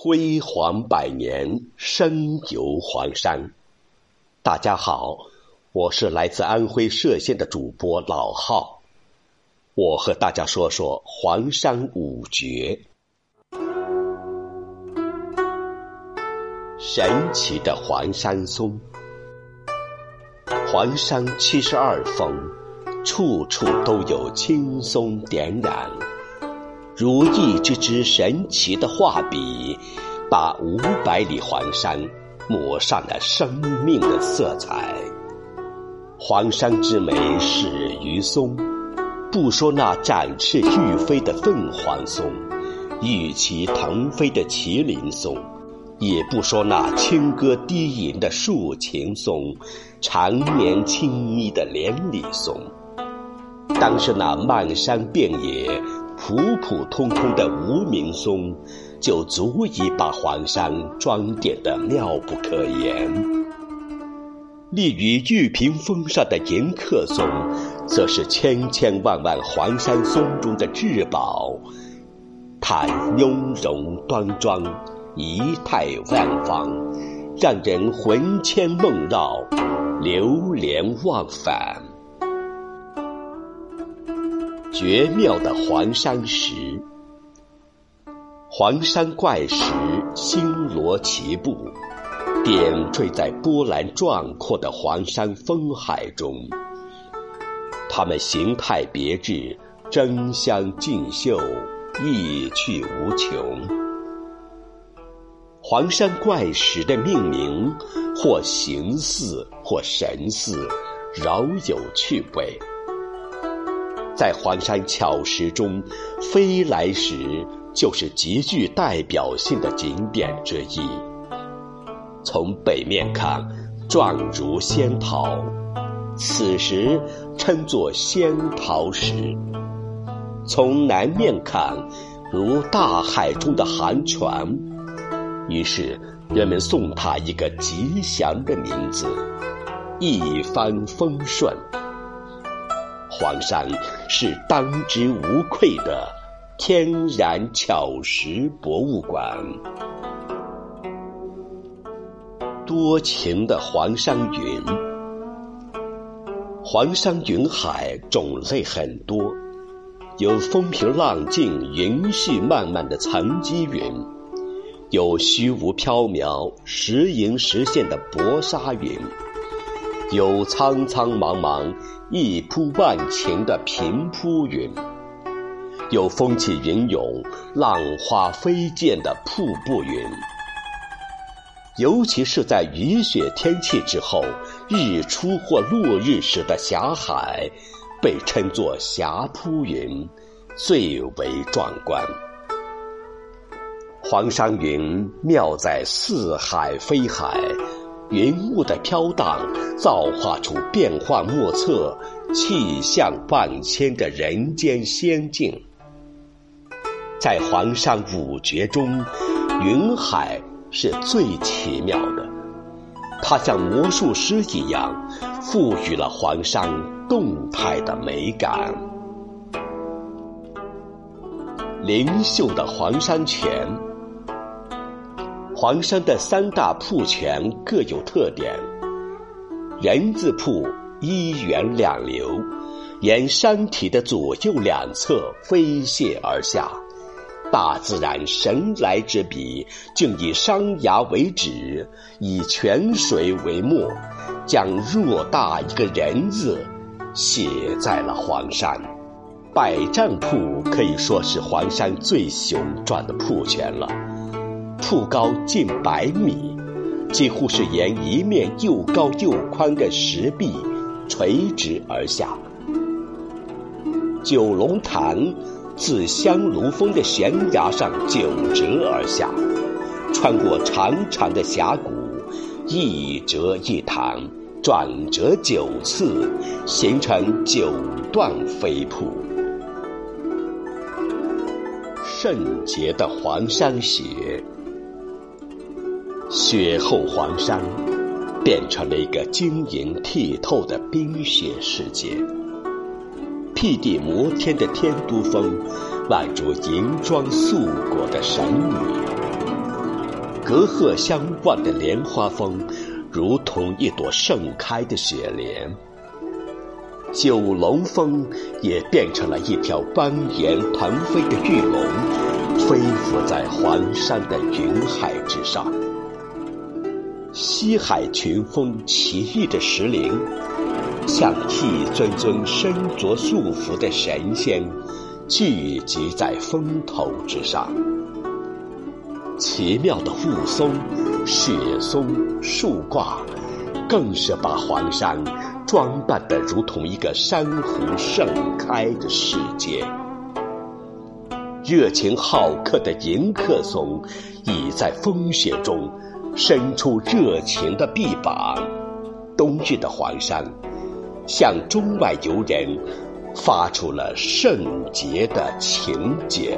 辉煌百年，深游黄山。大家好，我是来自安徽歙县的主播老浩，我和大家说说黄山五绝。神奇的黄山松，黄山七十二峰，处处都有青松点染。如一支支神奇的画笔，把五百里黄山抹上了生命的色彩。黄山之美始于松，不说那展翅欲飞的凤凰松，玉旗腾飞的麒麟松，也不说那轻歌低吟的竖琴松，缠绵轻昵的连理松，当是那漫山遍野。普普通通的无名松，就足以把黄山装点得妙不可言。立于玉屏峰上的迎客松，则是千千万万黄山松中的至宝。它雍容端庄，仪态万方，让人魂牵梦绕，流连忘返。绝妙的黄山石，黄山怪石星罗棋布，点缀在波澜壮阔的黄山风海中。它们形态别致，争相竞秀，意趣无穷。黄山怪石的命名，或形似，或神似，饶有趣味。在黄山巧石中，飞来石就是极具代表性的景点之一。从北面看，状如仙桃，此时称作仙桃石；从南面看，如大海中的寒泉，于是人们送它一个吉祥的名字——一帆风顺。黄山是当之无愧的天然巧石博物馆。多情的黄山云，黄山云海种类很多，有风平浪静、云絮漫漫的层积云，有虚无缥缈、时隐时现的薄纱云。有苍苍茫茫、一铺万顷的平铺云，有风起云涌、浪花飞溅的瀑布云。尤其是在雨雪天气之后，日出或落日时的霞海，被称作霞铺云，最为壮观。黄山云妙在四海飞海。云雾的飘荡，造化出变幻莫测、气象万千的人间仙境。在黄山五绝中，云海是最奇妙的，它像魔术师一样，赋予了黄山动态的美感。灵秀的黄山泉。黄山的三大瀑泉各有特点：人字瀑一源两流，沿山体的左右两侧飞泻而下。大自然神来之笔，竟以山崖为纸，以泉水为墨，将偌大一个人字写在了黄山。百丈瀑可以说是黄山最雄壮的瀑泉了。瀑高近百米，几乎是沿一面又高又宽的石壁垂直而下。九龙潭自香炉峰的悬崖上九折而下，穿过长长的峡谷，一折一潭，转折九次，形成九段飞瀑。圣洁的黄山雪。雪后黄山变成了一个晶莹剔透的冰雪世界，辟地摩天的天都峰宛如银装素裹的神女，隔鹤相望的莲花峰，如同一朵盛开的雪莲。九龙峰也变成了一条蜿蜒腾飞的巨龙，飞浮在黄山的云海之上。西海群峰奇异的石林，像一尊尊身着素服的神仙，聚集在峰头之上。奇妙的雾凇、雪松、树挂，更是把黄山装扮得如同一个珊瑚盛开的世界。热情好客的迎客松，已在风雪中伸出热情的臂膀。冬日的黄山，向中外游人发出了圣洁的请柬。